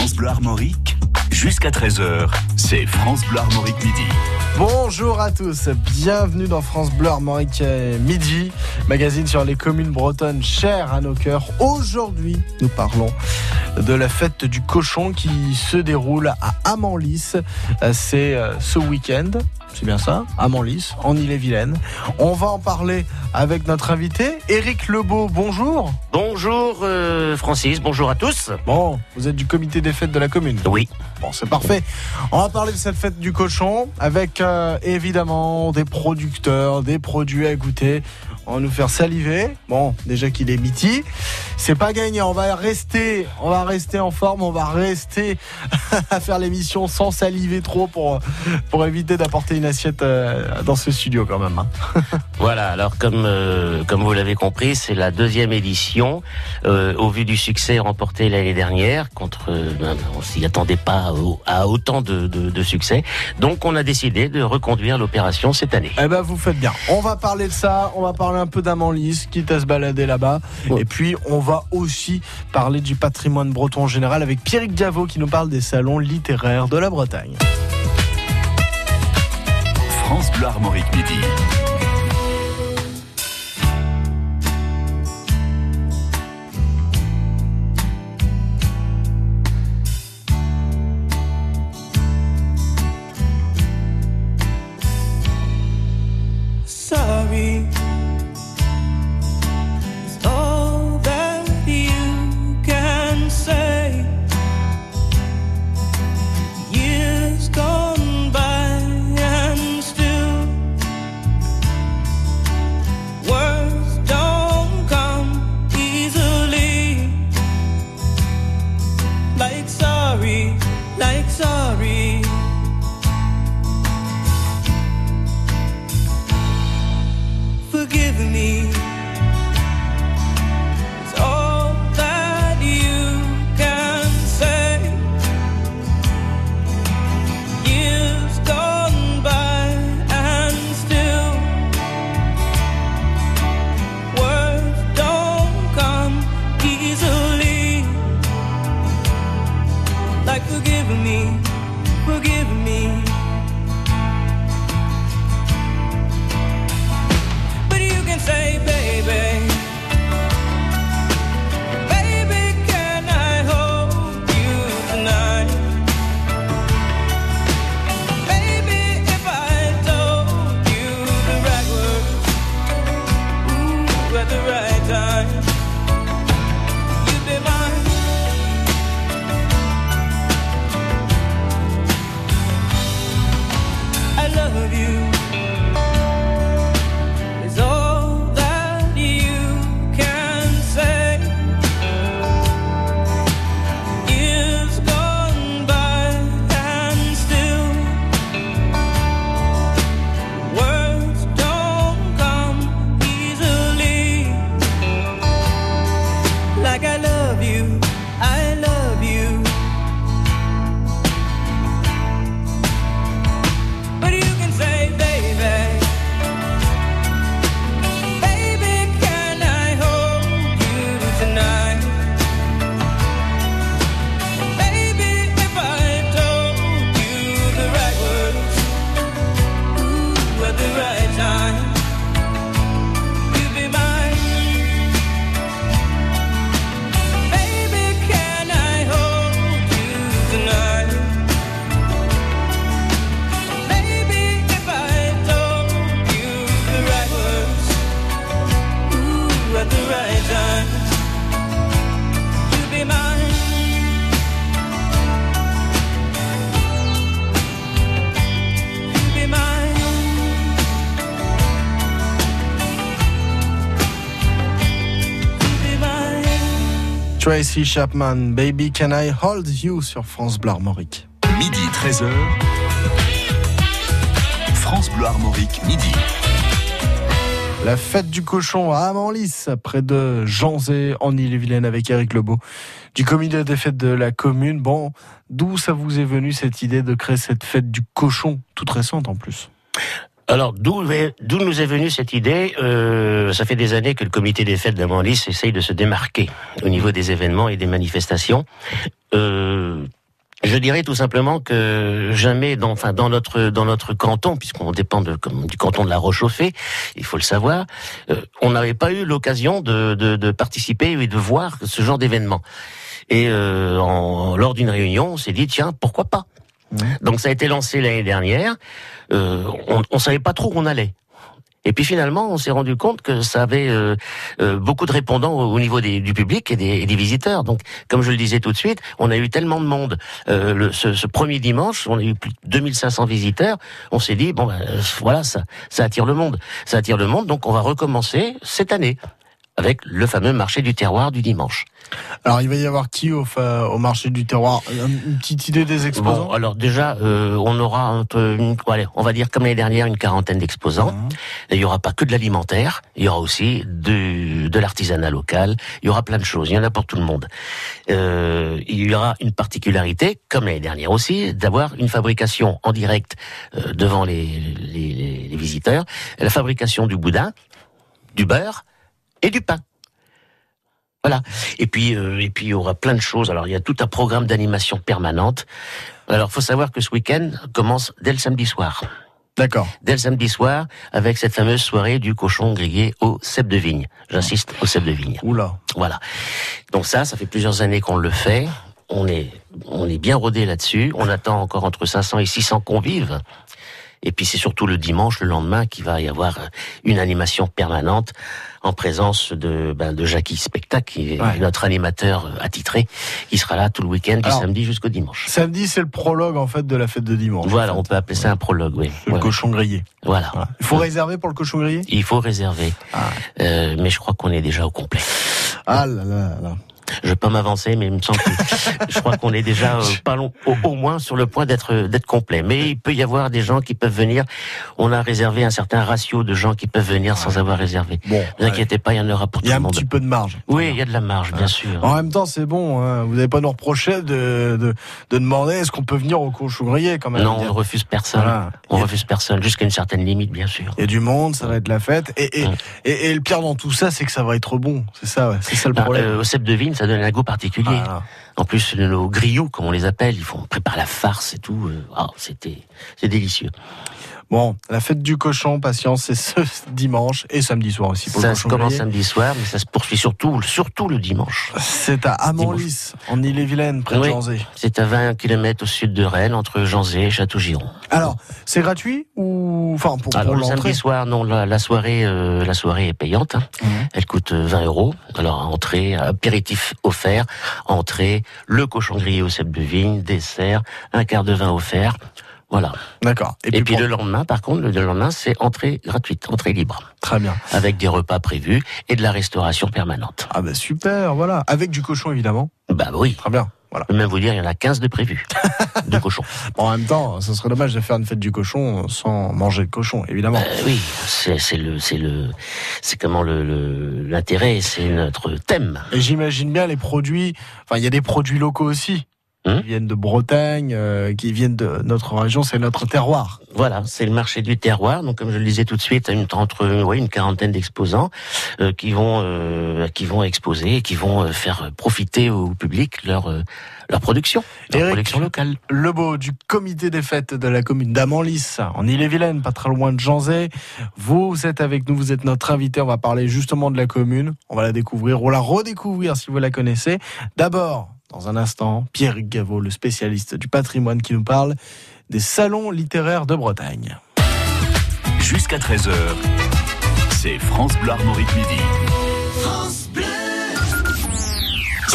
France Bleu Armorique, jusqu'à 13h, c'est France Bleu Armorique Midi. Bonjour à tous, bienvenue dans France Bleu Armorique Midi, magazine sur les communes bretonnes chères à nos cœurs. Aujourd'hui, nous parlons de la fête du cochon qui se déroule à Amanlis. C'est euh, ce week-end, c'est bien ça, à Manlis, en Ille-et-Vilaine. On va en parler avec notre invité, Éric Lebeau. Bonjour. Bonjour euh, Francis, bonjour à tous. Bon, vous êtes du comité des fêtes de la commune. Oui. Bon, c'est parfait. On va parler de cette fête du cochon avec euh, évidemment des producteurs, des produits à goûter. On va nous faire saliver. Bon, déjà qu'il est midi, c'est pas gagné. On va rester, on va rester en forme. On va rester à faire l'émission sans saliver trop pour pour éviter d'apporter une assiette euh, dans ce studio quand même. hein. Voilà, alors comme euh, comme vous l'avez compris, c'est la deuxième édition. Euh, au vu du succès remporté l'année dernière, contre, ben, on s'y attendait pas à autant de, de, de succès. Donc on a décidé de reconduire l'opération cette année. Eh ben, vous faites bien. On va parler de ça. On va parler un peu d'Amanlis, quitte à se balader là-bas. Ouais. Et puis, on va aussi parler du patrimoine breton en général avec Pierrick Diavo qui nous parle des salons littéraires de la Bretagne. France Bleu Armorique Midi. sorry. Tracy Chapman, Baby Can I Hold You sur France Bleu Armorique. Midi 13h. France Bleu Armorique Midi. La fête du cochon à Amanlis, près de Janzé, en Ille-et-Vilaine, avec Eric Lebeau, du comité des fêtes de la commune. Bon, d'où ça vous est venu cette idée de créer cette fête du cochon, toute récente en plus? Alors, d'où nous est venue cette idée Euh, Ça fait des années que le comité des fêtes d'Amanlis essaye de se démarquer au niveau des événements et des manifestations. Euh, Je dirais tout simplement que jamais dans, enfin, dans notre dans notre canton, puisqu'on dépend de, comme, du canton de la Roche-au-Fée, il faut le savoir, euh, on n'avait pas eu l'occasion de, de, de participer et de voir ce genre d'événement. Et euh, en, lors d'une réunion, on s'est dit tiens pourquoi pas? Donc ça a été lancé l'année dernière. Euh, on, on savait pas trop où on allait. Et puis finalement, on s'est rendu compte que ça avait euh, euh, beaucoup de répondants au, au niveau des- du public et des, visiteurs. Donc, comme je le disais tout de suite, on a eu tellement de monde. Ce, premier dimanche, on a eu plus de 2500 visiteurs. On s'est dit, bon, ben, voilà, ça, ça attire le monde. Ça attire le monde, donc on va recommencer cette année avec le fameux marché du terroir du dimanche. Alors, il va y avoir qui au, au marché du terroir? Une petite idée des exposants? Bon, alors déjà, euh, on aura entre une, allez, on va dire comme l'année dernière, une quarantaine d'exposants. Et Il y aura pas que de l'alimentaire, il y aura aussi de, de l'artisanat local, il y aura plein de choses, il y en a pour tout le monde. Euh, il y aura une particularité, comme l'année dernière aussi, d'avoir une fabrication en direct euh, devant les, les- les visiteurs, la fabrication du boudin, du beurre et du pain. Voilà. Et puis, euh, et puis il y aura plein de choses. Alors, il y a tout un programme d'animation permanente. Alors, faut savoir que ce week-end commence dès le samedi soir D'accord. dès le samedi soir avec cette fameuse soirée du cochon grillé au cèpe de vigne. J'insiste, au cèpe de vigne. Oula. Voilà. Donc ça, ça fait plusieurs années qu'on le fait. On est, on est bien rodé là-dessus. On attend encore entre 500 et 600 convives. Et puis c'est surtout le dimanche, le lendemain, qu'il va y avoir une animation permanente en présence de, ben, de Jackie Spectac, qui est Ouais. notre animateur euh, attitré, qui sera là tout le week-end, du Alors, samedi jusqu'au dimanche. Samedi, c'est le prologue en fait de la fête de dimanche. Voilà, en on peut appeler ça un prologue, oui. C'est le cochon grillé. Voilà. Voilà. Il faut réserver pour le cochon grillé? Il faut réserver. Ah. Euh, mais je crois qu'on est déjà au complet. Ah là là là. Je pas m'avancer, mais il me semble que je crois qu'on est déjà euh, pas long, au, au moins sur le point d'être d'être complet. Mais il peut y avoir des gens qui peuvent venir. On a réservé un certain ratio de gens qui peuvent venir sans avoir réservé. Bon, Ne vous inquiétez pas, il y en aura pour il tout y a le un monde. petit peu de marge. Oui, il y a de la marge, bien sûr. En même temps, c'est bon. Hein. Vous n'allez pas nous reprocher de, de, de demander est-ce qu'on peut venir au cochon grillé quand même. Non, Il on ne refuse personne. Voilà. On Il a- refuse personne, jusqu'à une certaine limite, bien sûr. Il y a du monde, ça va être la fête. Et, et, et, et le pire dans tout ça, c'est que ça va être bon. C'est ça, ouais. c'est ça le Ben, problème. euh, au cèpe de vigne, ça donne un goût particulier. Voilà. En plus, nos griots, comme on les appelle, ils font on prépare la farce et tout. euh, ah, c'était, c'est délicieux. Bon, la fête du cochon, patience, c'est ce dimanche et samedi soir aussi pour Ça le cochon commence grillé. samedi soir, mais ça se poursuit surtout, surtout le dimanche. C'est à Amanlis, en Ille-et-Vilaine, près de. Janzé. C'est à 20 km au sud de Rennes, entre Janzé et Château-Giron. Alors, c'est gratuit ou enfin pour, Alors pour le samedi soir, non, la, la soirée, euh, la soirée est payante. hein. Mhm. Elle coûte euh, 20 euros. Alors entrée, apéritif offert, entrée, le cochon grillé au cèpe de vigne, dessert, un quart de vin offert. Voilà. D'accord. Et, puis pour- le lendemain, par contre, le lendemain, c'est entrée gratuite, entrée libre, très bien. avec des repas prévus et de la restauration permanente. Ah bah super, voilà, avec du cochon évidemment. Bah oui. Très bien. Voilà. Je peux même vous dire, il y en a 15 de prévus, de cochons. Bon, en même temps, ce serait dommage de faire une fête du cochon sans manger de cochon, évidemment. Euh, oui, c'est le, c'est le, c'est comment le- l'intérêt, c'est notre thème. Et j'imagine bien les produits. Enfin, il y a des produits locaux aussi. Hum. qui viennent de Bretagne, euh, qui viennent de notre région, c'est notre terroir. Voilà, c'est le marché du terroir. Donc, comme je le disais tout de suite, une, entre ouais, une quarantaine d'exposants euh, qui vont euh, qui vont exposer, et qui vont euh, faire profiter au public leur euh, leur production, leur Eric. production locale. Le beau du comité des fêtes de la commune d'Amanlis, en Ille-et-Vilaine, pas très loin de Janzé. Vous êtes avec nous, vous êtes notre invité. On va parler justement de la commune. On va la découvrir ou la redécouvrir si vous la connaissez. D'abord, dans un instant, Pierre Gaveau, le spécialiste du patrimoine qui nous parle des salons littéraires de Bretagne. Jusqu'à 13h, c'est France Armorique Midi.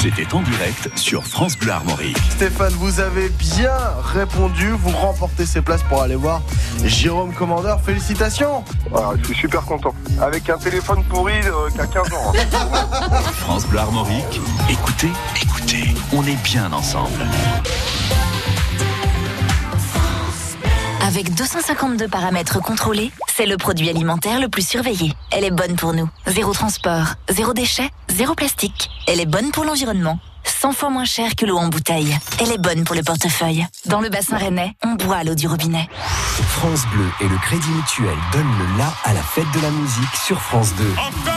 C'était en direct sur France Bleu Armorique. Stéphane, vous avez bien répondu. Vous remportez ces places pour aller voir Jérôme Commandeur. Félicitations Ah, je suis super content. Avec un téléphone pourri euh, qui a 15 ans. hein. France Bleu Armorique, écoutez, écoutez, on est bien ensemble. Avec 252 paramètres contrôlés, c'est le produit alimentaire le plus surveillé. Elle est bonne pour nous. Zéro transport, zéro déchet, zéro plastique. Elle est bonne pour l'environnement. 100 fois moins cher que l'eau en bouteille. Elle est bonne pour le portefeuille. Dans le bassin rennais, on boit l'eau du robinet. France Bleu et le Crédit Mutuel donnent le la à la fête de la musique sur France 2. Encore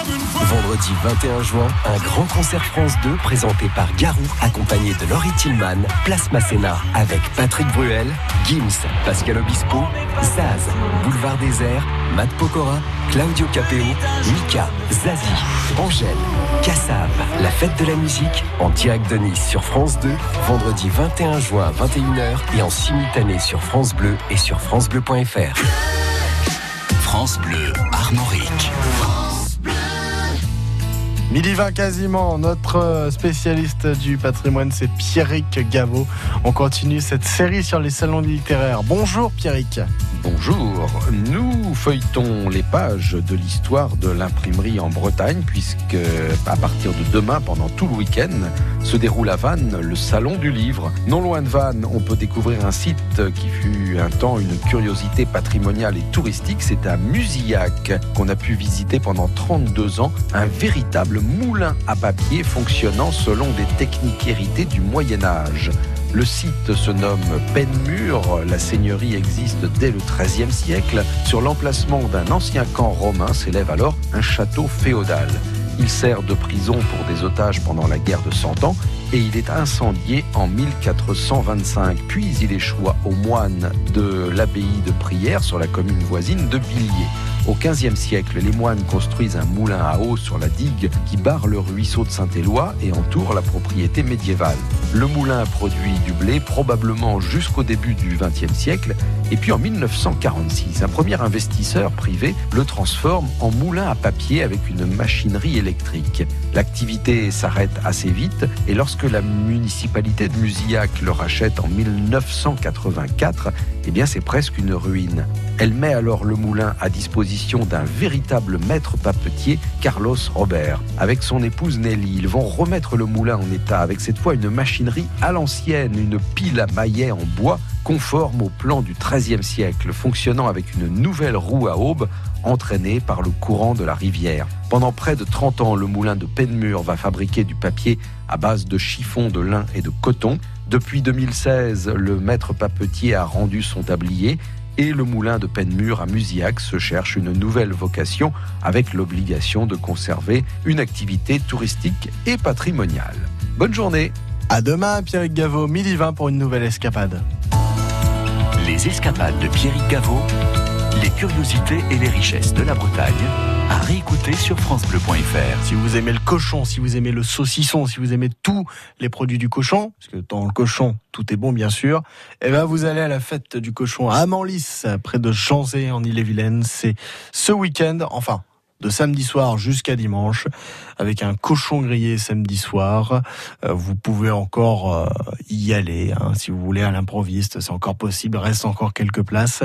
Vendredi 21 juin, un grand concert France 2 présenté par Garou, accompagné de Laurie Tillman, Place Masséna, avec Patrick Bruel, Gims, Pascal Obispo, Zaz, Boulevard Désert, Matt Pokora, Claudio Capeo, Mika, Zazie, Angèle, Kassav, la fête de la musique, en direct de Sur France 2, vendredi 21 juin à 21h et en simultané sur France Bleu et sur francebleu.fr. France Bleu Armorique. Midi 20 quasiment, notre euh, spécialiste du patrimoine c'est Pierrick Gaveau. On continue cette série sur les salons littéraires. Bonjour Pierrick. Bonjour, nous feuilletons les pages de l'histoire de l'imprimerie en Bretagne puisque à partir de demain, pendant tout le week-end, se déroule à Vannes le salon du livre. Non loin de Vannes, on peut découvrir un site qui fut un temps une curiosité patrimoniale et touristique. C'est à Musillac qu'on a pu visiter pendant 32 ans un moulin à papier fonctionnant selon des techniques héritées du Moyen Âge. Le site se nomme Penmure. La seigneurie existe dès le XIIIe siècle. Sur l'emplacement d'un ancien camp romain s'élève alors un château féodal. Il sert de prison pour des otages pendant la guerre de Cent Ans et il est incendié en 1425. Puis il échoua aux moines de l'abbaye de Prière sur la commune voisine de Billiers. Au XVe siècle, les moines construisent un moulin à eau sur la digue qui barre le ruisseau de Saint-Éloi et entoure la propriété médiévale. Le moulin produit du blé probablement jusqu'au début du XXe siècle et puis en 1946, un premier investisseur privé le transforme en moulin à papier avec une machinerie électrique. L'activité s'arrête assez vite et lorsque la municipalité de Musillac le rachète en 1984, eh bien c'est presque une ruine. Elle met alors le moulin à disposition d'un véritable maître papetier, Carlos Robert. Avec son épouse Nelly, ils vont remettre le moulin en état avec cette fois une machinerie à l'ancienne, une pile à maillet en bois conforme au plan du XIIIe siècle, fonctionnant avec une nouvelle roue à aube entraînée par le courant de la rivière. Pendant près de 30 ans, le moulin de Penmure va fabriquer du papier à base de chiffon, de lin et de coton. Depuis 2016, le maître papetier a rendu son tablier et le moulin de Penmure à Musillac se cherche une nouvelle vocation avec l'obligation de conserver une activité touristique et patrimoniale. Bonne journée À demain Pierrick Gaveau, midi 20 pour une nouvelle escapade. Les escapades de Pierrick Gaveau, les curiosités et les richesses de la Bretagne, à réécouter sur FranceBleu.fr. Si vous aimez le cochon, si vous aimez le saucisson, si vous aimez tous les produits du cochon, parce que dans le cochon, tout est bon bien sûr, eh ben vous allez à la fête du cochon à Amanlis, près de Janzé en Ille-et-Vilaine. C'est ce week-end, enfin de samedi soir jusqu'à dimanche, avec un cochon grillé samedi soir. Euh, vous pouvez encore euh, y aller, hein, si vous voulez, à l'improviste, c'est encore possible, reste encore quelques places.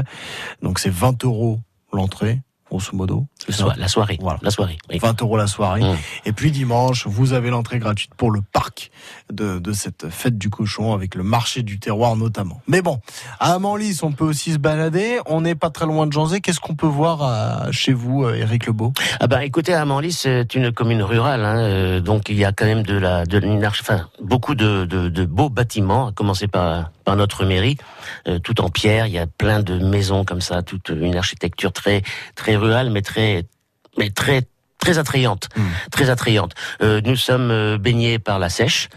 Donc c'est 20 euros l'entrée, grosso modo. c'est La, ça soi- la soirée. Voilà. La soirée. oui. 20 euros la soirée. Mmh. Et puis dimanche, vous avez l'entrée gratuite pour le parc de, de cette fête du cochon avec le marché du terroir notamment. Mais bon, à Amanlis, on peut aussi se balader. On n'est pas très loin de Janzé. Qu'est-ce qu'on peut voir euh, chez vous, euh, Éric Lebeau Ah ben, écoutez, Amanlis, c'est une commune rurale, hein, euh, donc il y a quand même de la, de enfin, beaucoup de, de, de beaux bâtiments, à commencer par, par notre mairie, euh, tout en pierre. Il y a plein de maisons comme ça, toute une architecture très, très rurale, mais très, mais très, très attrayante, Mm. très attrayante. Euh, nous sommes euh, baignés par la Sèche.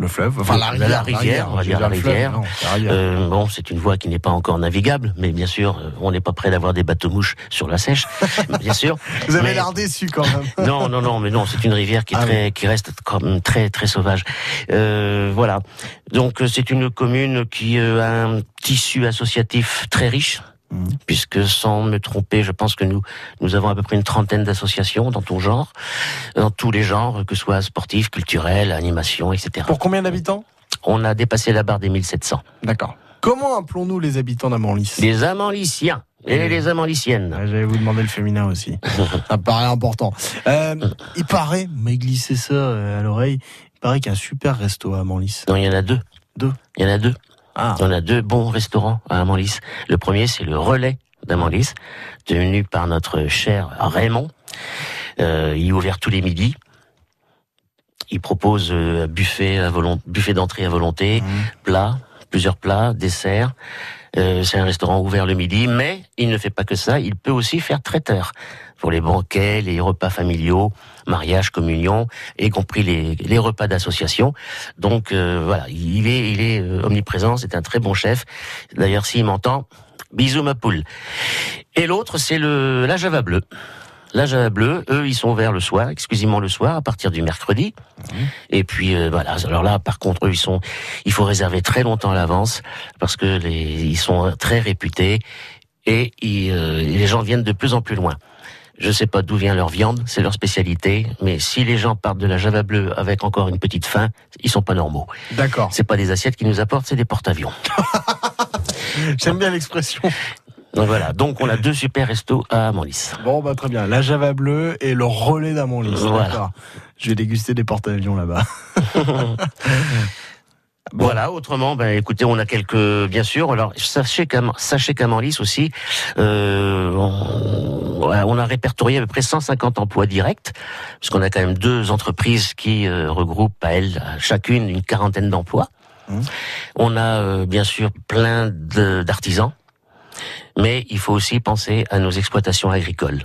Le fleuve Enfin, la rivière. La rivière, on va dire la fleuve, rivière. non, la rivière. Euh, bon, c'est une voie qui n'est pas encore navigable, mais bien sûr, euh, on n'est pas prêt d'avoir des bateaux-mouches sur la Sèche, bien sûr. vous avez mais- l'air déçu quand même. Non, non, non, mais non, c'est une rivière qui est Ah très, qui reste comme très, très sauvage. Euh, voilà. Donc euh, c'est une commune qui euh, a un tissu associatif très riche. Mhm. Puisque sans me tromper, je pense que nous nous avons à peu près une trentaine d'associations dans tout genre, dans tous les genres, que ce soit sportifs, culturels, animation, etc. Pour combien d'habitants? On a dépassé la barre des 1700. D'accord. Comment appelons-nous les habitants d'Amanlis? Les Amanliciens et les Amanliciennes. Ouais, J'allais vous demander le féminin aussi. ça me paraît important. Euh, il paraît, m'a glissé ça euh, à l'oreille, il paraît qu'il y a un super resto à Amanlis. Non, il y en a deux. Deux? Il y en a deux. Ah, On a deux bons restaurants à Amanlis. Le premier, c'est le Relais d'Amanlis, tenu par notre cher Raymond. Euh, il est ouvert tous les midis. Il propose euh, un buffet à volonté, buffet d'entrée à volonté, Mhm. plats, plusieurs plats, desserts. Euh, c'est un restaurant ouvert le midi, mais il ne fait pas que ça. Il peut aussi faire traiteur pour les banquets, les repas familiaux, mariage, communion, y compris les, les repas d'association. Donc euh, voilà, il est, il est euh, omniprésent. C'est un très bon chef. D'ailleurs, s'il m'entend, bisous ma poule. Et l'autre, c'est le la Java bleue. La Java bleue, eux, ils sont ouverts le soir, exclusivement le soir, à partir du mercredi. Et puis euh, voilà. Alors là, par contre, eux, ils sont, il faut réserver très longtemps à l'avance parce que les, ils sont très réputés et ils, euh, les gens viennent de plus en plus loin. Je sais pas d'où vient leur viande, c'est leur spécialité, mais si les gens partent de la Java bleue avec encore une petite faim, ils sont pas normaux. D'accord. C'est pas des assiettes qui nous apportent, c'est des porte-avions. J'aime bien l'expression. Donc voilà. Donc on a deux super restos à Amanlis. Bon, bah très bien. La Java bleue et le relais d'Amonlis. Voilà. D'accord. Je vais déguster des porte-avions là-bas. Voilà. Autrement, ben écoutez, on a quelques, bien sûr. Alors sachez qu'à sachez qu'à Manlis aussi, euh, on, a répertorié à peu près 150 emplois directs, puisqu'on a quand même deux entreprises qui euh, regroupent à elles à chacune une quarantaine d'emplois. Mmh. On a euh, bien sûr plein de- d'artisans, mais il faut aussi penser à nos exploitations agricoles.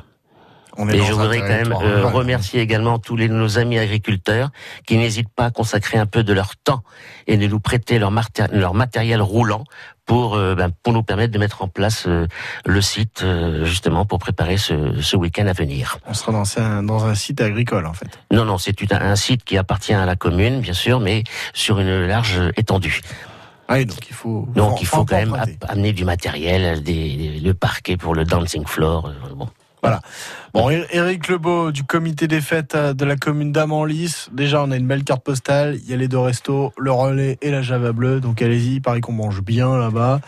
On est Et je voudrais quand même euh, remercier également tous les, nos amis agriculteurs qui n'hésitent pas à consacrer un peu de leur temps et de nous prêter leur, maté- leur matériel roulant pour, euh, ben, pour nous permettre de mettre en place euh, le site euh, justement pour préparer ce, ce week-end à venir. On sera dans un, dans un site agricole en fait. Non, non, c'est un, un site qui appartient à la commune, bien sûr, mais sur une large étendue. Ah oui, donc il faut. Donc il faut quand même emprunter. amener du matériel, des, des- le parquet pour le dancing floor. euh, Bon. Bon, Éric Lebeau du comité des fêtes euh, de la commune d'Amanlis. Déjà, on a une belle carte postale. Il y a les deux restos, le relais et la Java bleue. Donc allez-y, il paraît qu'on mange bien là-bas.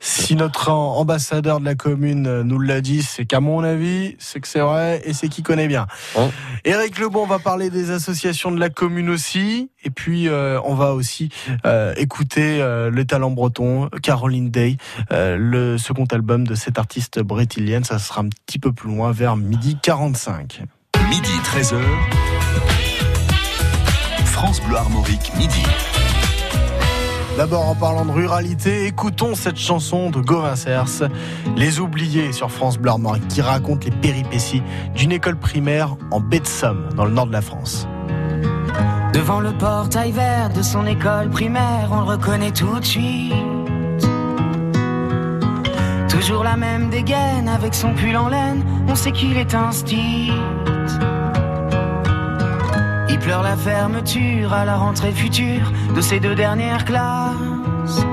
Si notre am- ambassadeur de la commune euh, nous l'a dit, c'est qu'à mon avis, c'est que c'est vrai et c'est qu'il connaît bien. Bon. Éric Lebeau, on va parler des associations de la commune aussi. Et puis, euh, on va aussi euh, écouter euh, le talent breton, Caroline Day, le second album de cette artiste brétilienne. Ça sera un petit peu plus loin, vers midi 45. Midi 13h. France Bleu Armorique, midi. D'abord, en parlant de ruralité, écoutons cette chanson de Gauvin Cers, Les Oubliés sur France Bleu Armorique, qui raconte les péripéties d'une école primaire en baie de Somme, dans le nord de la France. Devant le portail vert de son école primaire, on le reconnaît tout de suite. Toujours la même dégaine avec son pull en laine, on sait qu'il est un. Il pleure la fermeture à la rentrée future de ses deux dernières classes.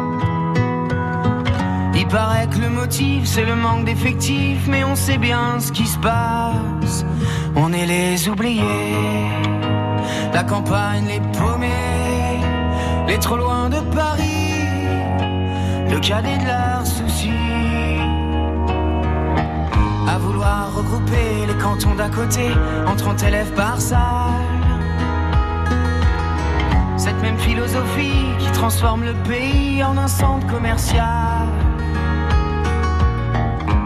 Il paraît que le motif c'est le manque d'effectifs, mais on sait bien ce qui se passe. On est les oubliés. La campagne, les paumés, les trop loin de Paris, le cadet de leurs soucis. À vouloir regrouper les cantons d'à côté en 30 élèves par salle. Cette même philosophie qui transforme le pays en un centre commercial.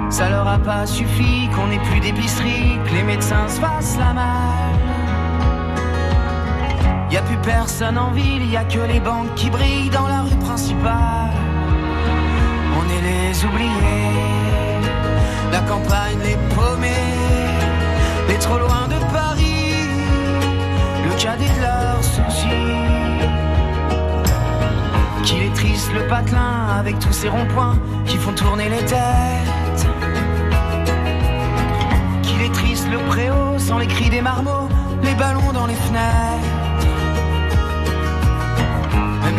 Ça leur a pas suffi qu'on n'ait plus d'épicerie, que les médecins se fassent la malle. Personne en ville, y a que les banques qui brillent dans la rue principale. On est les oubliés, la campagne, les paumés, les trop loin de Paris, le cadet de leurs soucis. Qu'il est triste le patelin avec tous ces ronds-points qui font tourner les têtes. Qu'il est triste le préau sans les cris des marmots, les ballons dans les fenêtres.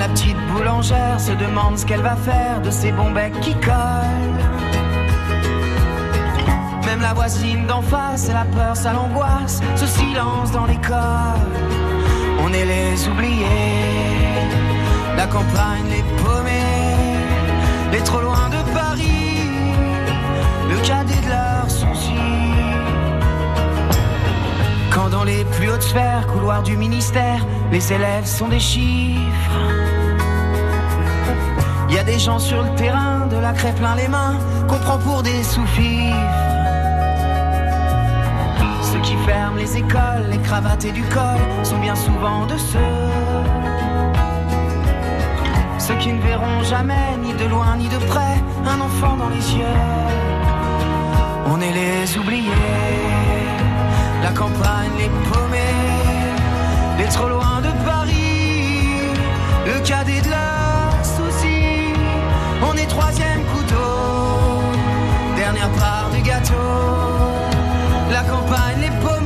La petite boulangère se demande ce qu'elle va faire de ces bons becs qui collent. Même la voisine d'en face, la peur, ça l'angoisse, ce silence dans l'école. On est les oubliés, la campagne, les paumés, les trop loin de Paris, le cadet de leurs dans les plus hautes sphères, couloirs du ministère, les élèves sont des chiffres. Y a des gens sur le terrain, de la craie plein les mains, qu'on prend pour des sous-fifres. Ceux qui ferment les écoles, les cravates et du col sont bien souvent de ceux. Ceux qui ne verront jamais, ni de loin ni de près, un enfant dans les yeux. On est les oubliés, la campagne, les paumés, les trop loin de Paris, le cadet de leurs soucis. On est troisième couteau, dernière part du gâteau. La campagne, les paumés,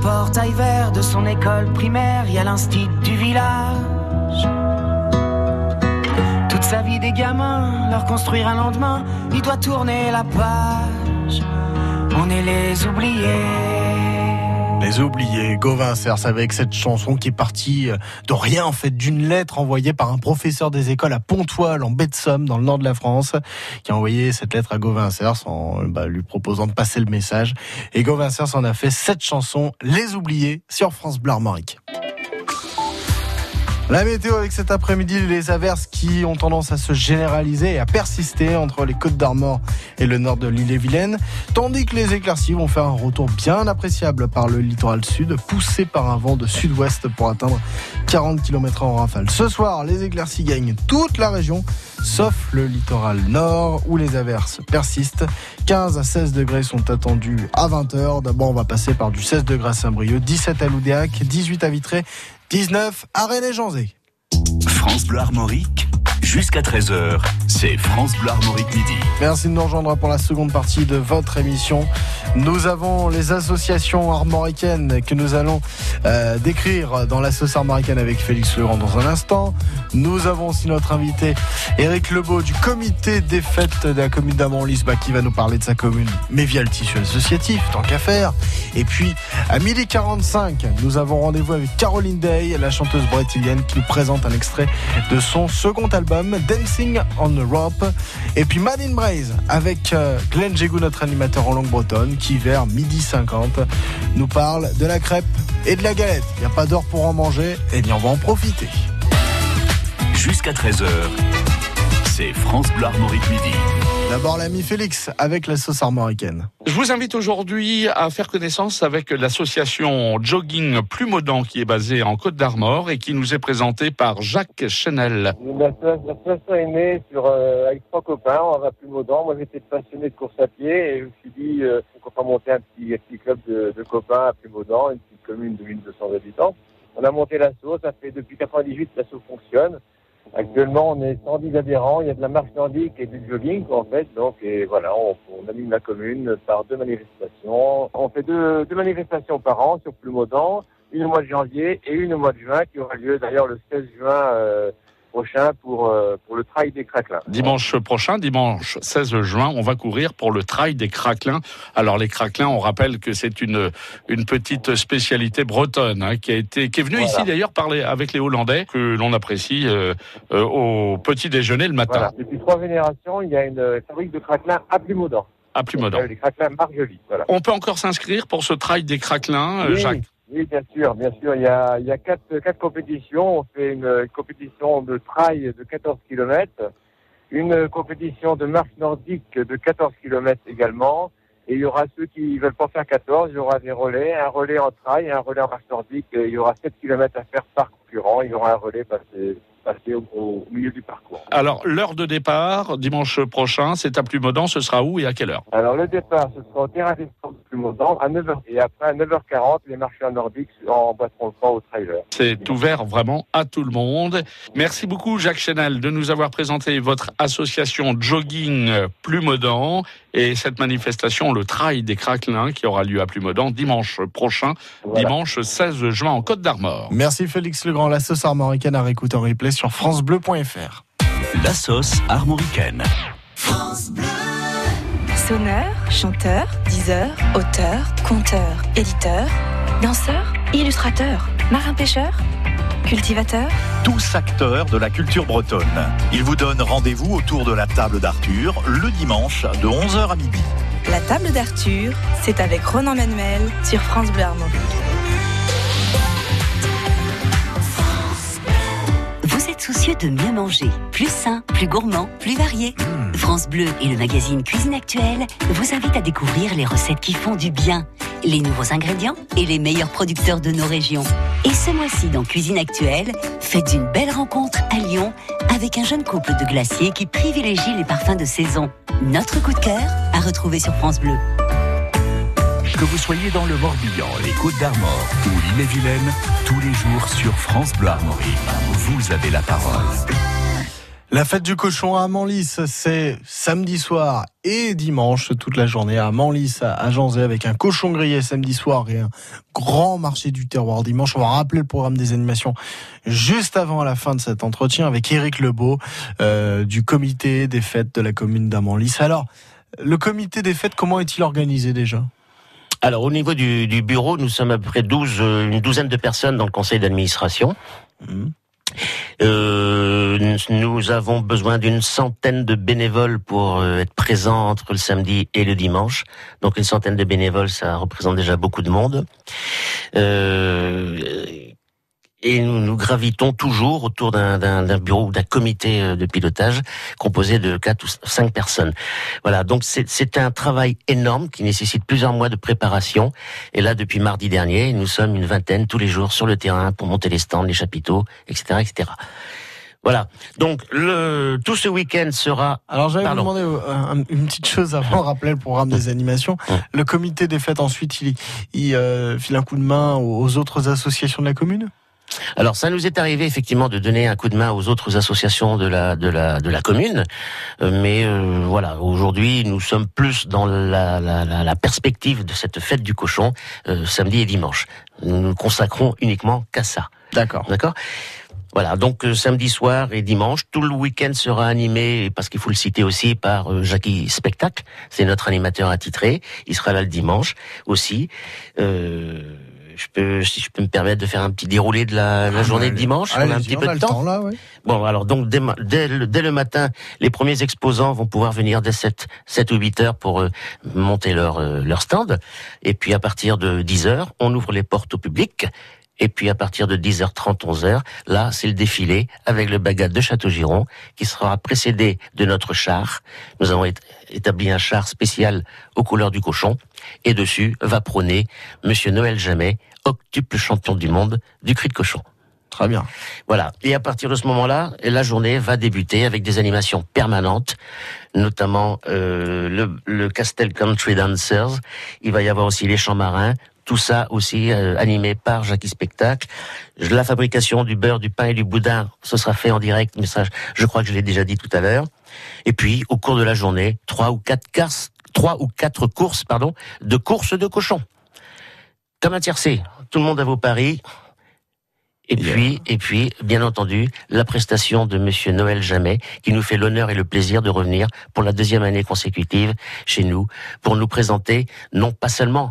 portail vert de son école primaire, il y a l'instit du village. Toute sa vie des gamins, leur construire un lendemain, il doit tourner la page. On est les oubliés. Les oubliés, Gauvin Cers avec cette chanson qui est partie euh, de rien en fait, d'une lettre envoyée par un professeur des écoles à Pontoise en baie de Somme dans le nord de la France, qui a envoyé cette lettre à Gauvin Cers en bah, lui proposant de passer le message. Et Gauvin Cers en a fait cette chanson, Les oubliés, sur France Bleu Armorique. La météo avec cet après-midi, les averses qui ont tendance à se généraliser et à persister entre les côtes d'Armor et le nord de l'île-et-Vilaine, tandis que les éclaircies vont faire un retour bien appréciable par le littoral sud, poussé par un vent de sud-ouest pour atteindre 40 km en rafale. Ce soir, les éclaircies gagnent toute la région, sauf le littoral nord où les averses persistent. 15 à 16 degrés sont attendus à 20h. D'abord, on va passer par du 16 degrés à Saint-Brieuc, 17 à Loudéac, 18 à Vitré, 19 à Rennes et Janzé. France Bleu Armorique, jusqu'à 13h, c'est France Bleu Armorique midi. Merci de nous rejoindre pour la seconde partie de votre émission. Nous avons les associations armoricaines que nous allons euh, décrire dans la sauce armoricaine avec Félix Legrand dans un instant. Nous avons aussi notre invité Éric Lebeau du comité des fêtes de la commune d'Amanlis bah, qui va nous parler de sa commune, mais via le tissu associatif, tant qu'à faire. Et puis, à midi 45, nous avons rendez-vous avec Caroline Day, la chanteuse brétilienne qui nous présente un extrait de son second album, Dancing on Rope. Et puis Mad in Braise avec euh, Glenn Jégou, notre animateur en langue bretonne, qui vers midi 50 nous parle de la crêpe et de la galette. Il n'y a pas d'or pour en manger, et on va en profiter. Jusqu'à 13h, c'est France Bleu Armorique midi. D'abord l'ami Félix avec la sauce armoricaine. Je vous invite aujourd'hui à faire connaissance avec l'association Jogging Plumodan qui est basée en Côte d'Armor et qui nous est présentée par Jacques Chenel. L'association est née sur, euh, avec trois copains, on va plus Maudan. Moi j'étais passionné de course à pied et je me suis dit euh, pourquoi pas monter un petit, un petit club de, de copains à Plumaudan, une petite commune de 1200 habitants. On a monté l'asso, ça fait depuis 98 l'asso fonctionne. Actuellement, on est 110 adhérents. Il y a de la marche nordique et du jogging, en fait. Donc, et voilà, on, on anime la commune par deux manifestations. On fait deux, deux manifestations par an sur Plumaudan, une au mois de janvier et une au mois de juin, qui aura lieu d'ailleurs le 16 juin euh, prochain pour, euh, pour le trail des craquelins. Dimanche prochain, dimanche 16 juin, on va courir pour le trail des craquelins. Alors les craquelins, on rappelle que c'est une une petite spécialité bretonne hein, qui a été qui est venue Voilà. ici d'ailleurs parler avec les Hollandais que l'on apprécie euh, euh, au petit déjeuner le matin Voilà. Depuis trois générations, il y a une fabrique de craquelins à Plumaudan. à Plumaudan. Euh, Les craquelins Marjolie, voilà. On peut encore s'inscrire pour ce trail des craquelins, Oui, Jacques? Oui, bien sûr, bien sûr. Il y a, il y a quatre, quatre compétitions. On fait une, compétition de trail de 14 km, une compétition de marche nordique de 14 km également. Et il y aura ceux qui veulent pas faire 14, il y aura des relais, un relais en trail un relais en marche nordique. Il y aura 7 km à faire par concurrent. Il y aura un relais passé, passé au, au milieu du parcours. Alors l'heure de départ dimanche prochain, c'est à Plumaudan. Ce sera où et à quelle heure? Alors le départ, ce sera au terrain des sports de Plumaudan à 9h. Et après à 9h40, les marcheurs nordiques emboîteront le pas au trailer. C'est ouvert vraiment à tout le monde. Merci beaucoup Jacques Chenel de nous avoir présenté votre association Jogging Plumaudan et cette manifestation, le trail des craquelins qui aura lieu à Plumaudan dimanche prochain, Voilà. dimanche 16 juin en Côte d'Armor. Merci Félix Legrand, la sauce armoricaine à réécouter en replay sur francebleu.fr. La sauce armoricaine. Sonneur, chanteur, diseur, auteur, conteur, éditeur, danseur, illustrateur, marin-pêcheur, cultivateur. tous acteurs de la culture bretonne. Ils vous donnent rendez-vous autour de la table d'Arthur le dimanche de 11h à midi. La table d'Arthur, c'est avec Ronan Manuel sur France Bleu Armorique. Êtes soucieux de mieux manger, plus sain, plus gourmand, plus varié, France Bleu et le magazine Cuisine Actuelle vous invitent à découvrir les recettes qui font du bien, les nouveaux ingrédients et les meilleurs producteurs de nos régions. Et ce mois-ci dans Cuisine Actuelle, faites une belle rencontre à Lyon avec un jeune couple de glaciers qui privilégie les parfums de saison. Notre coup de cœur à retrouver sur France Bleu. Que vous soyez dans le Morbihan, les Côtes d'Armor ou l'île-et-Vilaine, tous les jours sur France Bleu Armorique, vous avez la parole. La fête du cochon à Manlis, c'est samedi soir et dimanche toute la journée à Manlis, à Janzé, avec un cochon grillé samedi soir et un grand marché du terroir dimanche. On va rappeler le programme des animations juste avant la fin de cet entretien avec Éric Lebeau du comité des fêtes de la commune d'Amanlis. Alors, le comité des fêtes, comment est-il organisé déjà? Alors, au niveau du, du bureau, nous sommes à peu près 12, euh, une douzaine de personnes dans le conseil d'administration. Mhm. Euh, nous avons besoin d'une centaine de bénévoles pour euh, être présents entre le samedi et le dimanche. Donc une centaine de bénévoles, ça représente déjà beaucoup de monde. Euh, et nous, nous gravitons toujours autour d'un- bureau ou d'un comité euh, de pilotage composé de quatre ou cinq personnes. Voilà, donc c'est un travail énorme qui nécessite plusieurs mois de préparation. Et là, depuis mardi dernier, nous sommes une vingtaine tous les jours sur le terrain pour monter les stands, les chapiteaux, etc., etc. Voilà. Donc le tout ce week-end sera. Alors j'allais vous demander euh, un- une petite chose avant de rappeler le programme des animations. Le comité des fêtes ensuite, il, il euh, file un coup de main aux autres associations de la commune? Alors ça nous est arrivé effectivement de donner un coup de main aux autres associations de la de la de la commune, Euh, mais euh, voilà aujourd'hui nous sommes plus dans la, la, la, la perspective de cette fête du cochon euh, samedi et dimanche. Nous nous consacrons uniquement qu'à ça. D'accord. D'accord? Voilà, donc euh, samedi soir et dimanche, tout le week-end sera animé, parce qu'il faut le citer aussi, par euh, Jackie Spectacle, c'est notre animateur attitré, il sera là le dimanche aussi. Euh, je peux, si je peux me permettre de faire un petit déroulé de la, la journée de dimanche, on a un petit on peu de temps. temps, là, ouais. Bon, alors donc dès le, dès le matin, les premiers exposants vont pouvoir venir dès 7, 7 ou 8 heures pour euh, monter leur, euh, leur stand. Et puis à partir de 10 heures, on ouvre les portes au public. Et puis à partir de 10h30, 11h, là, c'est le défilé avec le bagat de Château-Giron qui sera précédé de notre char. Nous avonsét- établi un char spécial aux couleurs du cochon. Et dessus va prôner Monsieur Noël Jamais, octuple champion du monde du cri de cochon. Très bien. Voilà. Et à partir de ce moment-là, la journée va débuter avec des animations permanentes, notamment euh, le, le Castel Country Dancers. Il va y avoir aussi les chants marins. Tout ça aussi euh, animé par Jackie Spectacle. La fabrication du beurre, du pain et du boudin, ce sera fait en direct, mais ça, je crois que je l'ai déjà dit tout à l'heure. Et puis, au cours de la journée, trois ou quatre courses, trois ou quatre courses, pardon, de courses de cochons. Comme un tiercé. Tout le monde à vos paris. Et puis, et puis, bien entendu, la prestation de Monsieur Noël Jamais, qui nous fait l'honneur et le plaisir de revenir pour la deuxième année consécutive chez nous, pour nous présenter, non pas seulement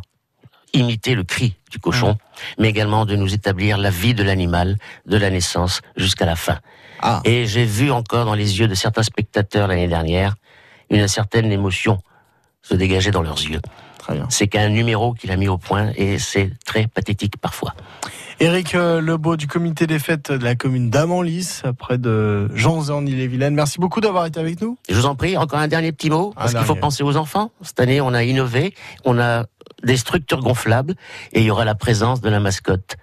imiter le cri du cochon, mais également de nous établir la vie de l'animal, de la naissance jusqu'à la fin. Ah. Et j'ai vu encore dans les yeux de certains spectateurs l'année dernière une certaine émotion se dégager dans leurs yeux. C'est qu'un numéro qu'il a mis au point et c'est très pathétique parfois. Éric euh, Lebeau du comité des fêtes de la commune d'Amanlis, près de Janzé en Ille-et-Vilaine. Merci beaucoup d'avoir été avec nous. Je vous en prie, encore un dernier petit mot, parce qu'il faut penser aux enfants? Cette année, on a innové, on a des structures gonflables, et il y aura la présence de la mascotte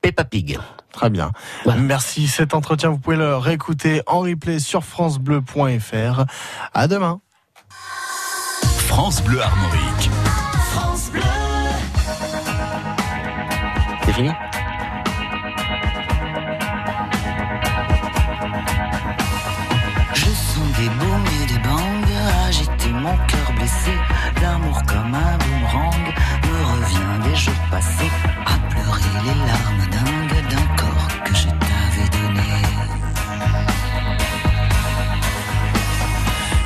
Peppa Pig. Très bien. Merci. Cet entretien, vous pouvez le réécouter en replay sur francebleu.fr. À demain. France Bleu Armorique. C'est fini? L'amour comme un boomerang me revient des jours passés à pleurer les larmes dingues d'un corps que je t'avais donné.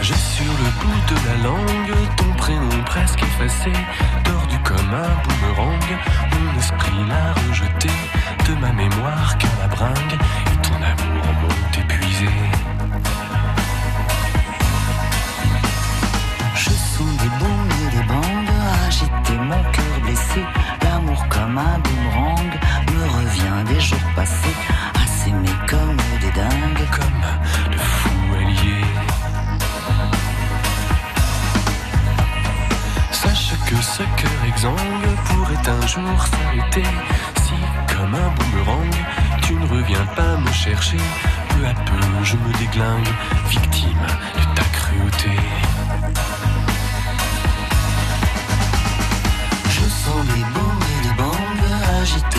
J'ai sur le bout de la langue ton prénom presque effacé, tordu comme un boomerang. Mon esprit l'a rejeté de ma mémoire car la bringue et ton amour m'ont mon cœur blessé. L'amour comme un boomerang me revient des jours passés à s'aimer comme des dingues, comme de fous alliés. Sache que ce cœur exsangue pourrait un jour s'arrêter si, comme un boomerang, tu ne reviens pas me chercher. Peu à peu, je me déglingue, victime de ta cruauté.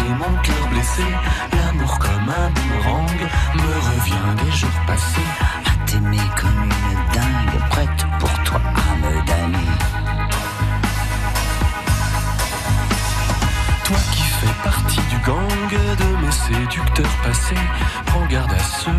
Mon cœur blessé. L'amour comme un boomerang me revient des jours passés. À t'aimer comme une dingue, prête pour toi à me damner. Toi qui fais partie du gang de mes séducteurs passés, prends garde à ce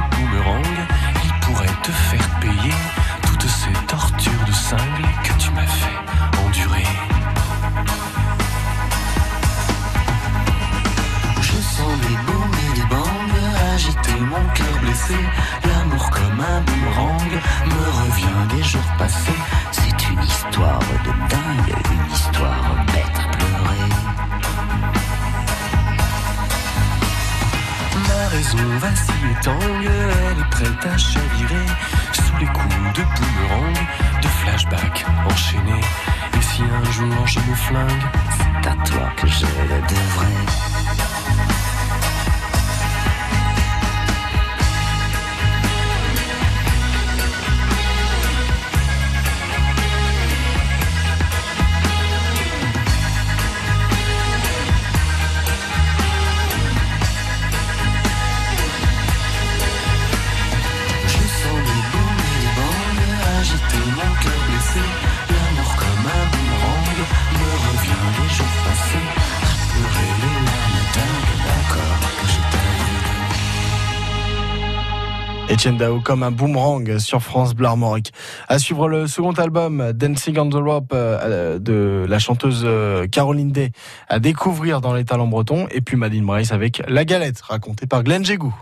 Dao comme un boomerang sur France Bleu Armorique. À suivre le second album Dancing on the Rope euh, de la chanteuse euh, Caroline Day à découvrir dans les talents bretons et puis Madeleine Brace avec La Galette racontée par Glenn Jégou.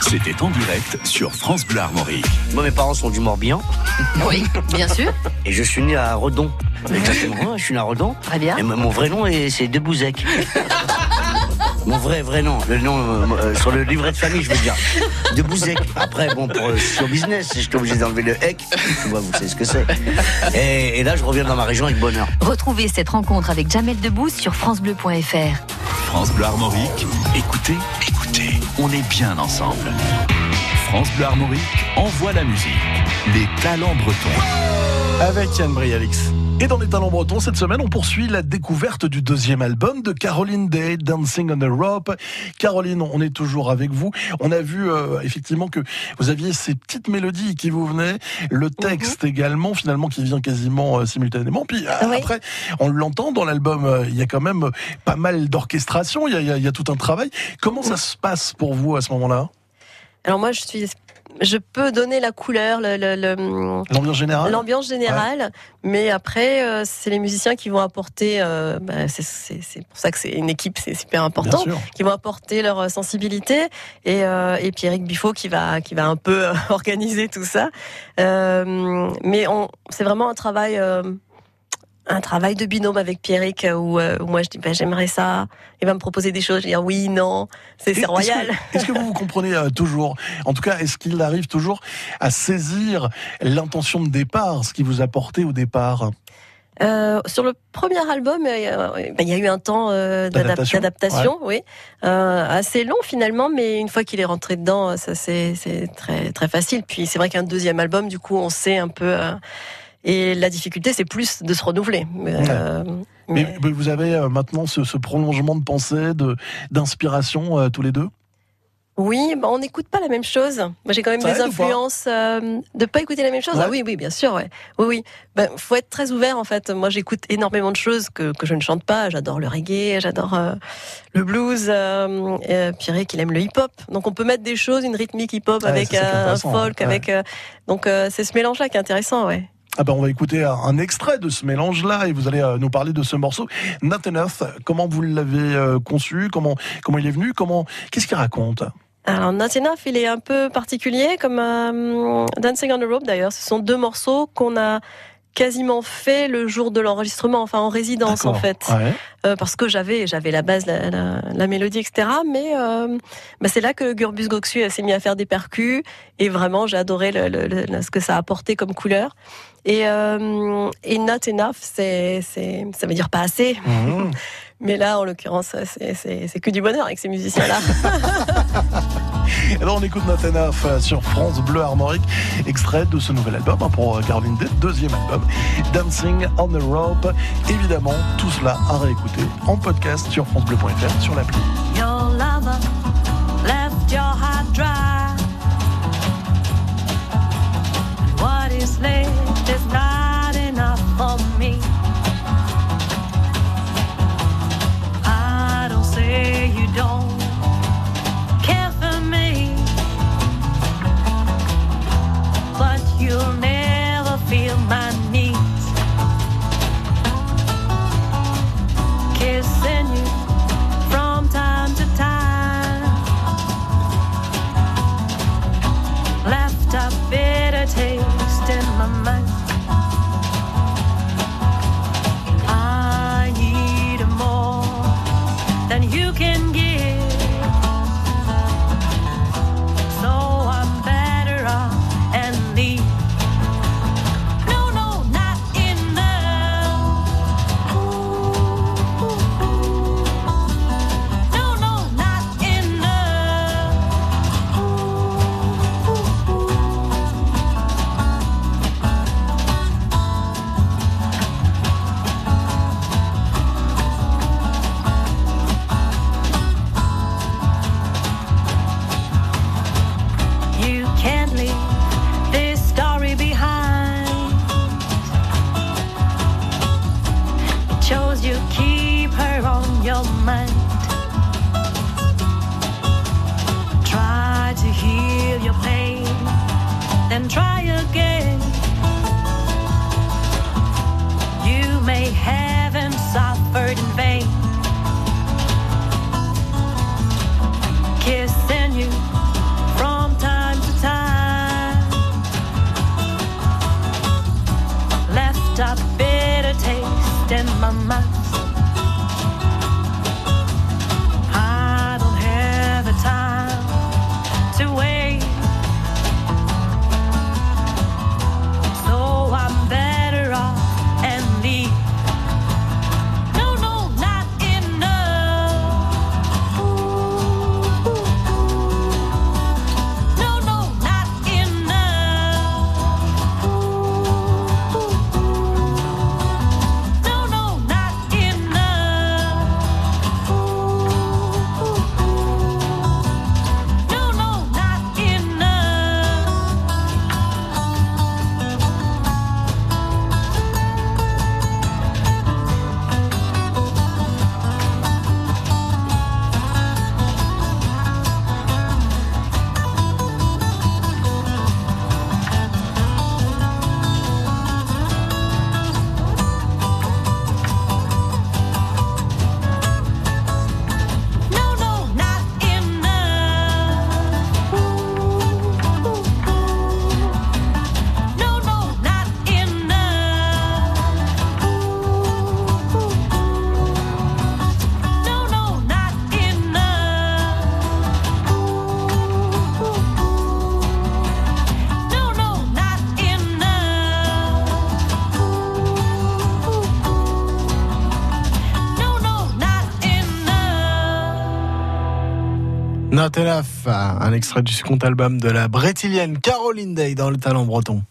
C'était en direct sur France Bleu Armorique. Moi, mes parents sont du Morbihan. Oui, bien sûr. Et je suis né à Redon. Exactement, je suis né à Redon. Très bien. Et mon vrai nom, est- c'est Debouzek. Mon vrai, vrai nom. Le nom, euh, euh, sur le livret de famille, je veux dire. Debouzek. Après, bon, pour euh, sur business, j'étais obligé d'enlever le hec. Tu vois, vous savez ce que c'est. Et, et là, je reviens dans ma région avec bonheur. Retrouvez cette rencontre avec Jamel Debbouze sur francebleu.fr. France Bleu Armorique, écoutez, écoutez, on est bien ensemble. France Bleu Armorique envoie la musique. Les talents bretons. Avec Yann Brialix. Et dans les talents bretons, cette semaine, on poursuit la découverte du deuxième album de Caroline Day, Dancing on the Rope. Caroline, on est toujours avec vous. On a vu euh, effectivement que vous aviez ces petites mélodies qui vous venaient, le texte également, finalement, qui vient quasiment euh, simultanément. Puis euh, après, on l'entend dans l'album, euh, il y a quand même pas mal d'orchestration, y y il y a tout un travail. Comment ça se passe pour vous à ce moment-là? Alors moi, je suis, je peux donner la couleur, le- le- le- L'ambiance générale l'ambiance générale, mais après, euh, c'est les musiciens qui vont apporter. euh, bah, c'est- pour ça que c'est une équipe, c'est super important, qui vont apporter leur euh, sensibilité et euh, et puis Eric Biffaut qui va qui va un peu organiser tout ça. Mais c'est vraiment un travail. Un travail de binôme avec Pierrick où, euh, où moi je dis bah, j'aimerais ça. Il va me proposer des choses. Je dis oui non c'est Est-ce royal. que- Est-ce que vous vous comprenez euh, toujours? En tout cas, est-ce qu'il arrive toujours à saisir l'intention de départ, ce qui vous a porté au départ? Euh, sur le premier album, euh, ben, il y a eu un temps d'adap- D'adaptation, oui, assez long finalement, mais une fois qu'il est rentré dedans, ça c'est c'est très très facile. Puis c'est vrai qu'un deuxième album, du coup, on sait un peu. Et la difficulté, c'est plus de se renouveler. Euh, mais, mais vous avez euh, maintenant ce, ce prolongement de pensée, de d'inspiration euh, tous les deux? Oui, bah, on n'écoute pas la même chose. Moi, j'ai quand même Ça des influences euh, de pas écouter la même chose. Ouais. Ah oui, oui, bien sûr, ouais. Oui, oui. Ben, faut être très ouvert en fait. Moi, j'écoute énormément de choses que, que je ne chante pas. J'adore le reggae, j'adore euh, le blues. Euh, euh, Pierrick, il aime le hip-hop. Donc, on peut mettre des choses, une rythmique hip-hop Ouais, avec un folk, avec. donc, c'est ce mélange-là qui est intéressant, ouais. Ah ben on va écouter un, extrait de ce mélange-là et vous allez euh, nous parler de ce morceau. Not Enough, comment vous l'avez euh, conçu? Comment comment il est venu? Comment Qu'est-ce qu'il raconte? Alors, Not Enough, il est un peu particulier, comme euh, Dancing on the Rope d'ailleurs. Ce sont deux morceaux qu'on a quasiment fait le jour de l'enregistrement, enfin en résidence en fait. Ouais. Euh, parce que j'avais j'avais la base, la, la- la mélodie, etc. Mais euh, bah, c'est là que Gurbus Goxu s'est mis à faire des percus et vraiment j'ai adoré le, le- le- ce que ça a apporté comme couleur. Et, euh, et not enough, c'est c'est ça veut dire pas assez. Mhm. Mais là, en l'occurrence, c'est- c'est c'est que du bonheur avec ces musiciens-là. Alors on écoute Not Enough euh, sur France Bleu Armorique, extrait de ce nouvel album hein, pour euh, Caroline Day, deuxième album, Dancing on the Rope. Évidemment, tout cela à réécouter en podcast sur francebleu.fr sur l'appli. Your lover left your heart dry. What is left un extrait du second album de la brétilienne Caroline Day dans le talent breton.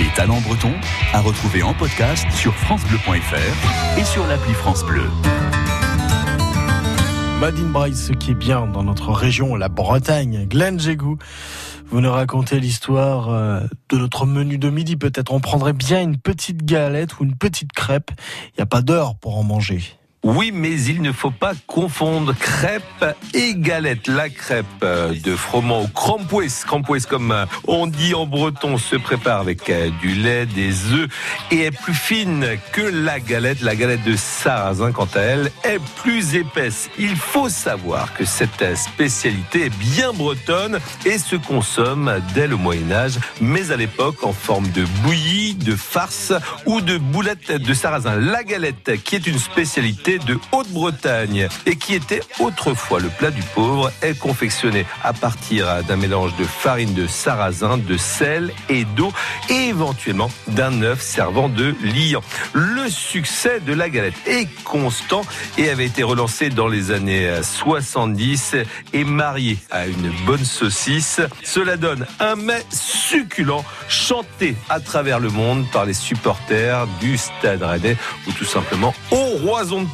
Les talents bretons à retrouver en podcast sur francebleu.fr et sur l'appli France Bleu. Madine Bryce, ce qui est bien dans notre région, la Bretagne, Glenn Jégou. Vous nous racontez l'histoire euh, de notre menu de midi. Peut-être on prendrait bien une petite galette ou une petite crêpe. Il n'y a pas d'heure pour en manger. Oui, mais il ne faut pas confondre crêpe et galette. La crêpe euh, de froment au crampoues, crampoues comme euh, on dit en breton, se prépare avec euh, du lait, des œufs et est plus fine que la galette. La galette de sarrasin, quant à elle, est plus épaisse. Il faut savoir que cette spécialité est bien bretonne et se consomme dès le Moyen Âge, mais à l'époque en forme de bouillie, de farce ou de boulettes de sarrasin. La galette, qui est une spécialité de Haute-Bretagne et qui était autrefois le plat du pauvre, est confectionnée à partir d'un mélange de farine de sarrasin, de sel et d'eau et éventuellement d'un œuf servant de liant. Le succès de la galette est constant et avait été relancé dans les années 70 et marié à une bonne saucisse. Cela donne un mets succulent chanté à travers le monde par les supporters du Stade Rennais ou tout simplement au Roison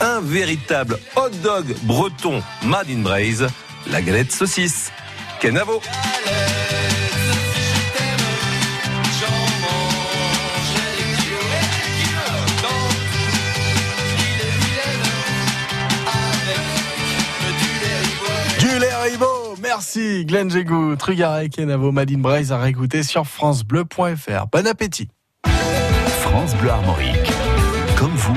Un véritable hot dog breton made in Braise, la galette saucisse. Kenavo. Du lait Haribo, merci Glenn Jégou, Trugarek et Navo Madine Braise à réécouter sur francebleu.fr. Bon appétit. France Bleu Armorique. Comme vous,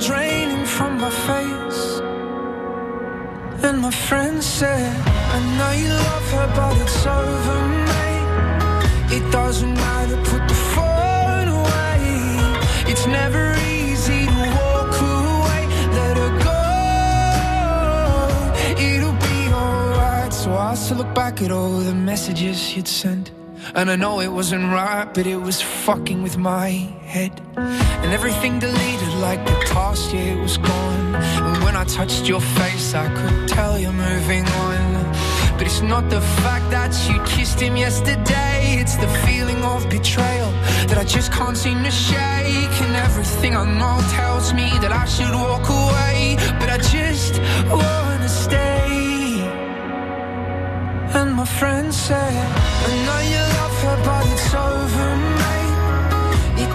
draining from my face. And my friend said, I know you love her, but it's over, mate. It doesn't matter, put the phone away. It's never easy to walk away. Let her go. It'll be alright. So I still look back at all the messages you'd sent. And I know it wasn't right, but it was fucking with my head. And everything deleted like the past year was gone. And when I touched your face, I could tell you're moving on. But it's not the fact that you kissed him yesterday, it's the feeling of betrayal that I just can't seem to shake. And everything I know tells me that I should walk away, but I just wanna stay. And my friend said, I know you love her, but it's over, mate.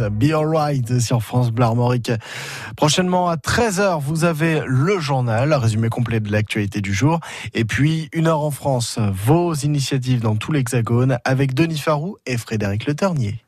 Be Alright sur France Bleu Armorique. Prochainement à 13h, vous avez le journal, résumé complet de l'actualité du jour. Et puis, une heure en France, vos initiatives dans tout l'Hexagone avec Denis Farou et Frédéric Le Ternier.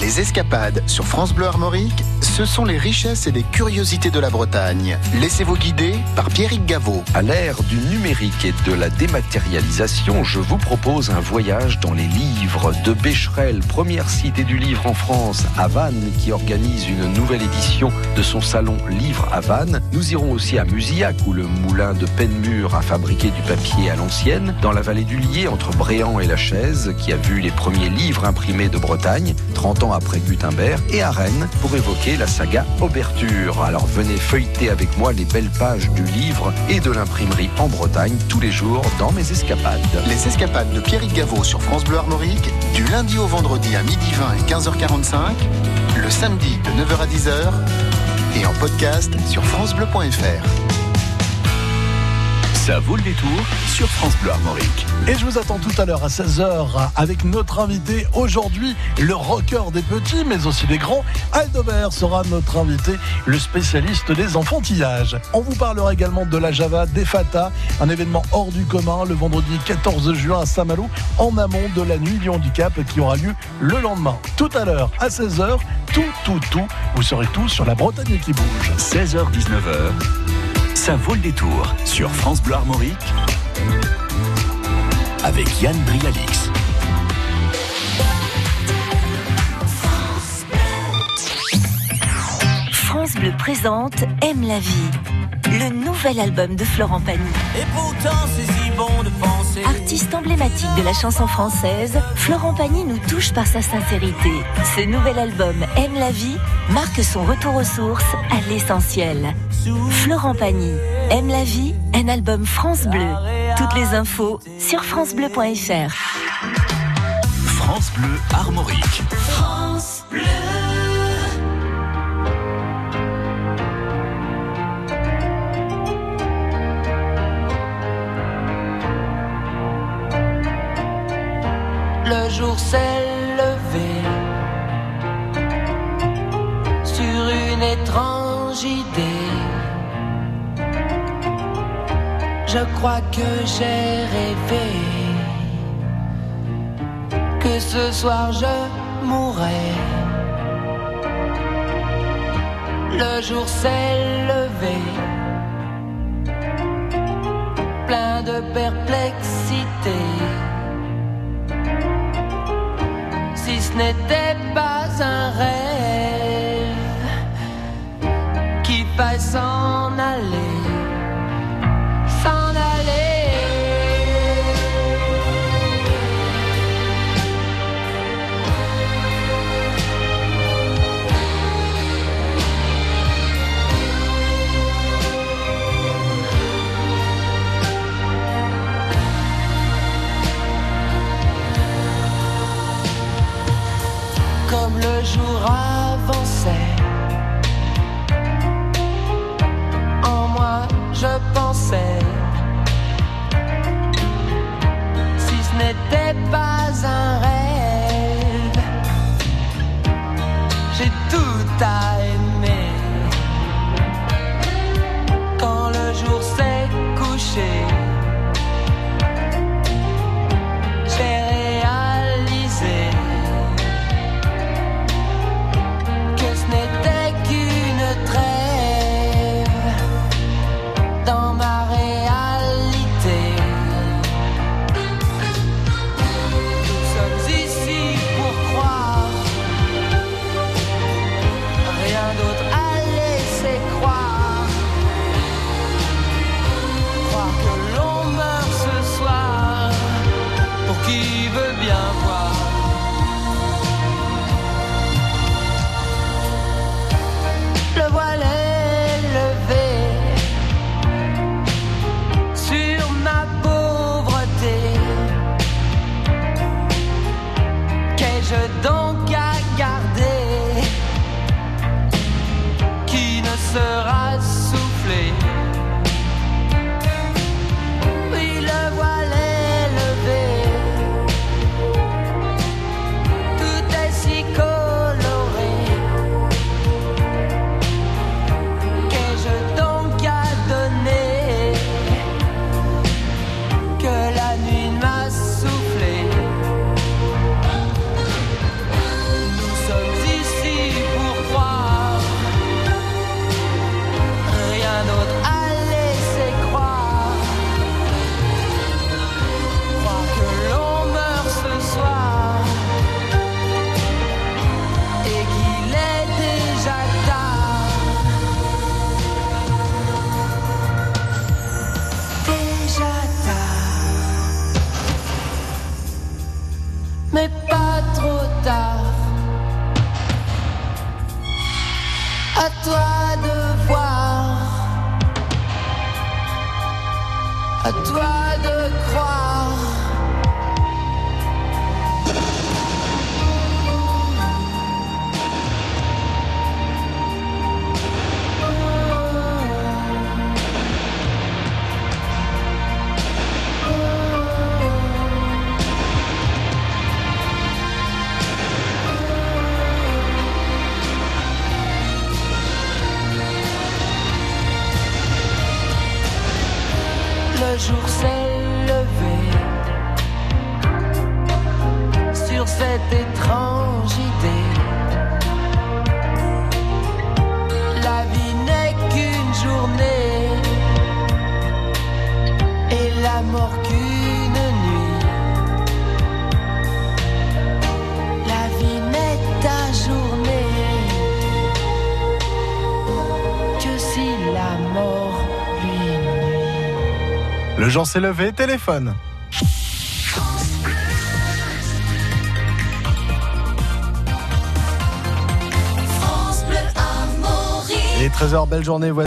Les escapades sur France Bleu Armorique Ce sont les richesses et les curiosités de la Bretagne. Laissez-vous guider par Pierrick Gaveau. À l'ère du numérique et de la dématérialisation, je vous propose un voyage dans les livres de Becherel, première cité du livre en France, à Vannes, qui organise une nouvelle édition de son salon Livre à Vannes. Nous irons aussi à Musillac, où le moulin de Penmur a fabriqué du papier à l'ancienne, dans la vallée du Lier, entre Bréant et la Chaise, qui a vu les premiers livres imprimés de Bretagne, 30 ans après Gutenberg, et à Rennes, pour évoquer la saga Auberture. Alors venez feuilleter avec moi les belles pages du livre et de l'imprimerie en Bretagne tous les jours dans mes escapades. Les escapades de Pierrick Gaveau sur France Bleu Armorique, du lundi au vendredi à midi 20 et 15h45, le samedi de 9h à 10h et en podcast sur francebleu.fr. Ça vaut le détour sur France Bleu Armorique. Et je vous attends tout à l'heure à 16h avec notre invité aujourd'hui, le rocker des petits mais aussi des grands. Aldobert sera notre invité, le spécialiste des enfantillages. On vous parlera également de la Java des Fata, un événement hors du commun le vendredi 14 juin à Saint-Malo, en amont de la nuit du handicap qui aura lieu le lendemain. Tout à l'heure à 16h, tout, tout, tout, vous serez tous sur la Bretagne qui bouge. 16h-19h, ça vaut le détour sur France Bleu Armorique avec Yann Brialix. France Bleu présente Aime la vie, le nouvel album de Florent Pagny. Et pourtant c'est si bon de penser. Artiste emblématique de la chanson française, Florent Pagny nous touche par sa sincérité. Ce nouvel album Aime la vie marque son retour aux sources, à l'essentiel. Florent Pagny, Aime la vie, un album France Bleu. Toutes les infos sur francebleu.fr. France Bleu Armorique. France Bleu. Crois que j'ai rêvé que ce soir je mourrais. Le jour s'est levé, plein de perplexité. si ce n'était pas un rêve qui faille s'en aller, le jour avançait, en moi je pensais, si ce n'était pas un Jean s'est levé, téléphone. Et 13h, belle journée.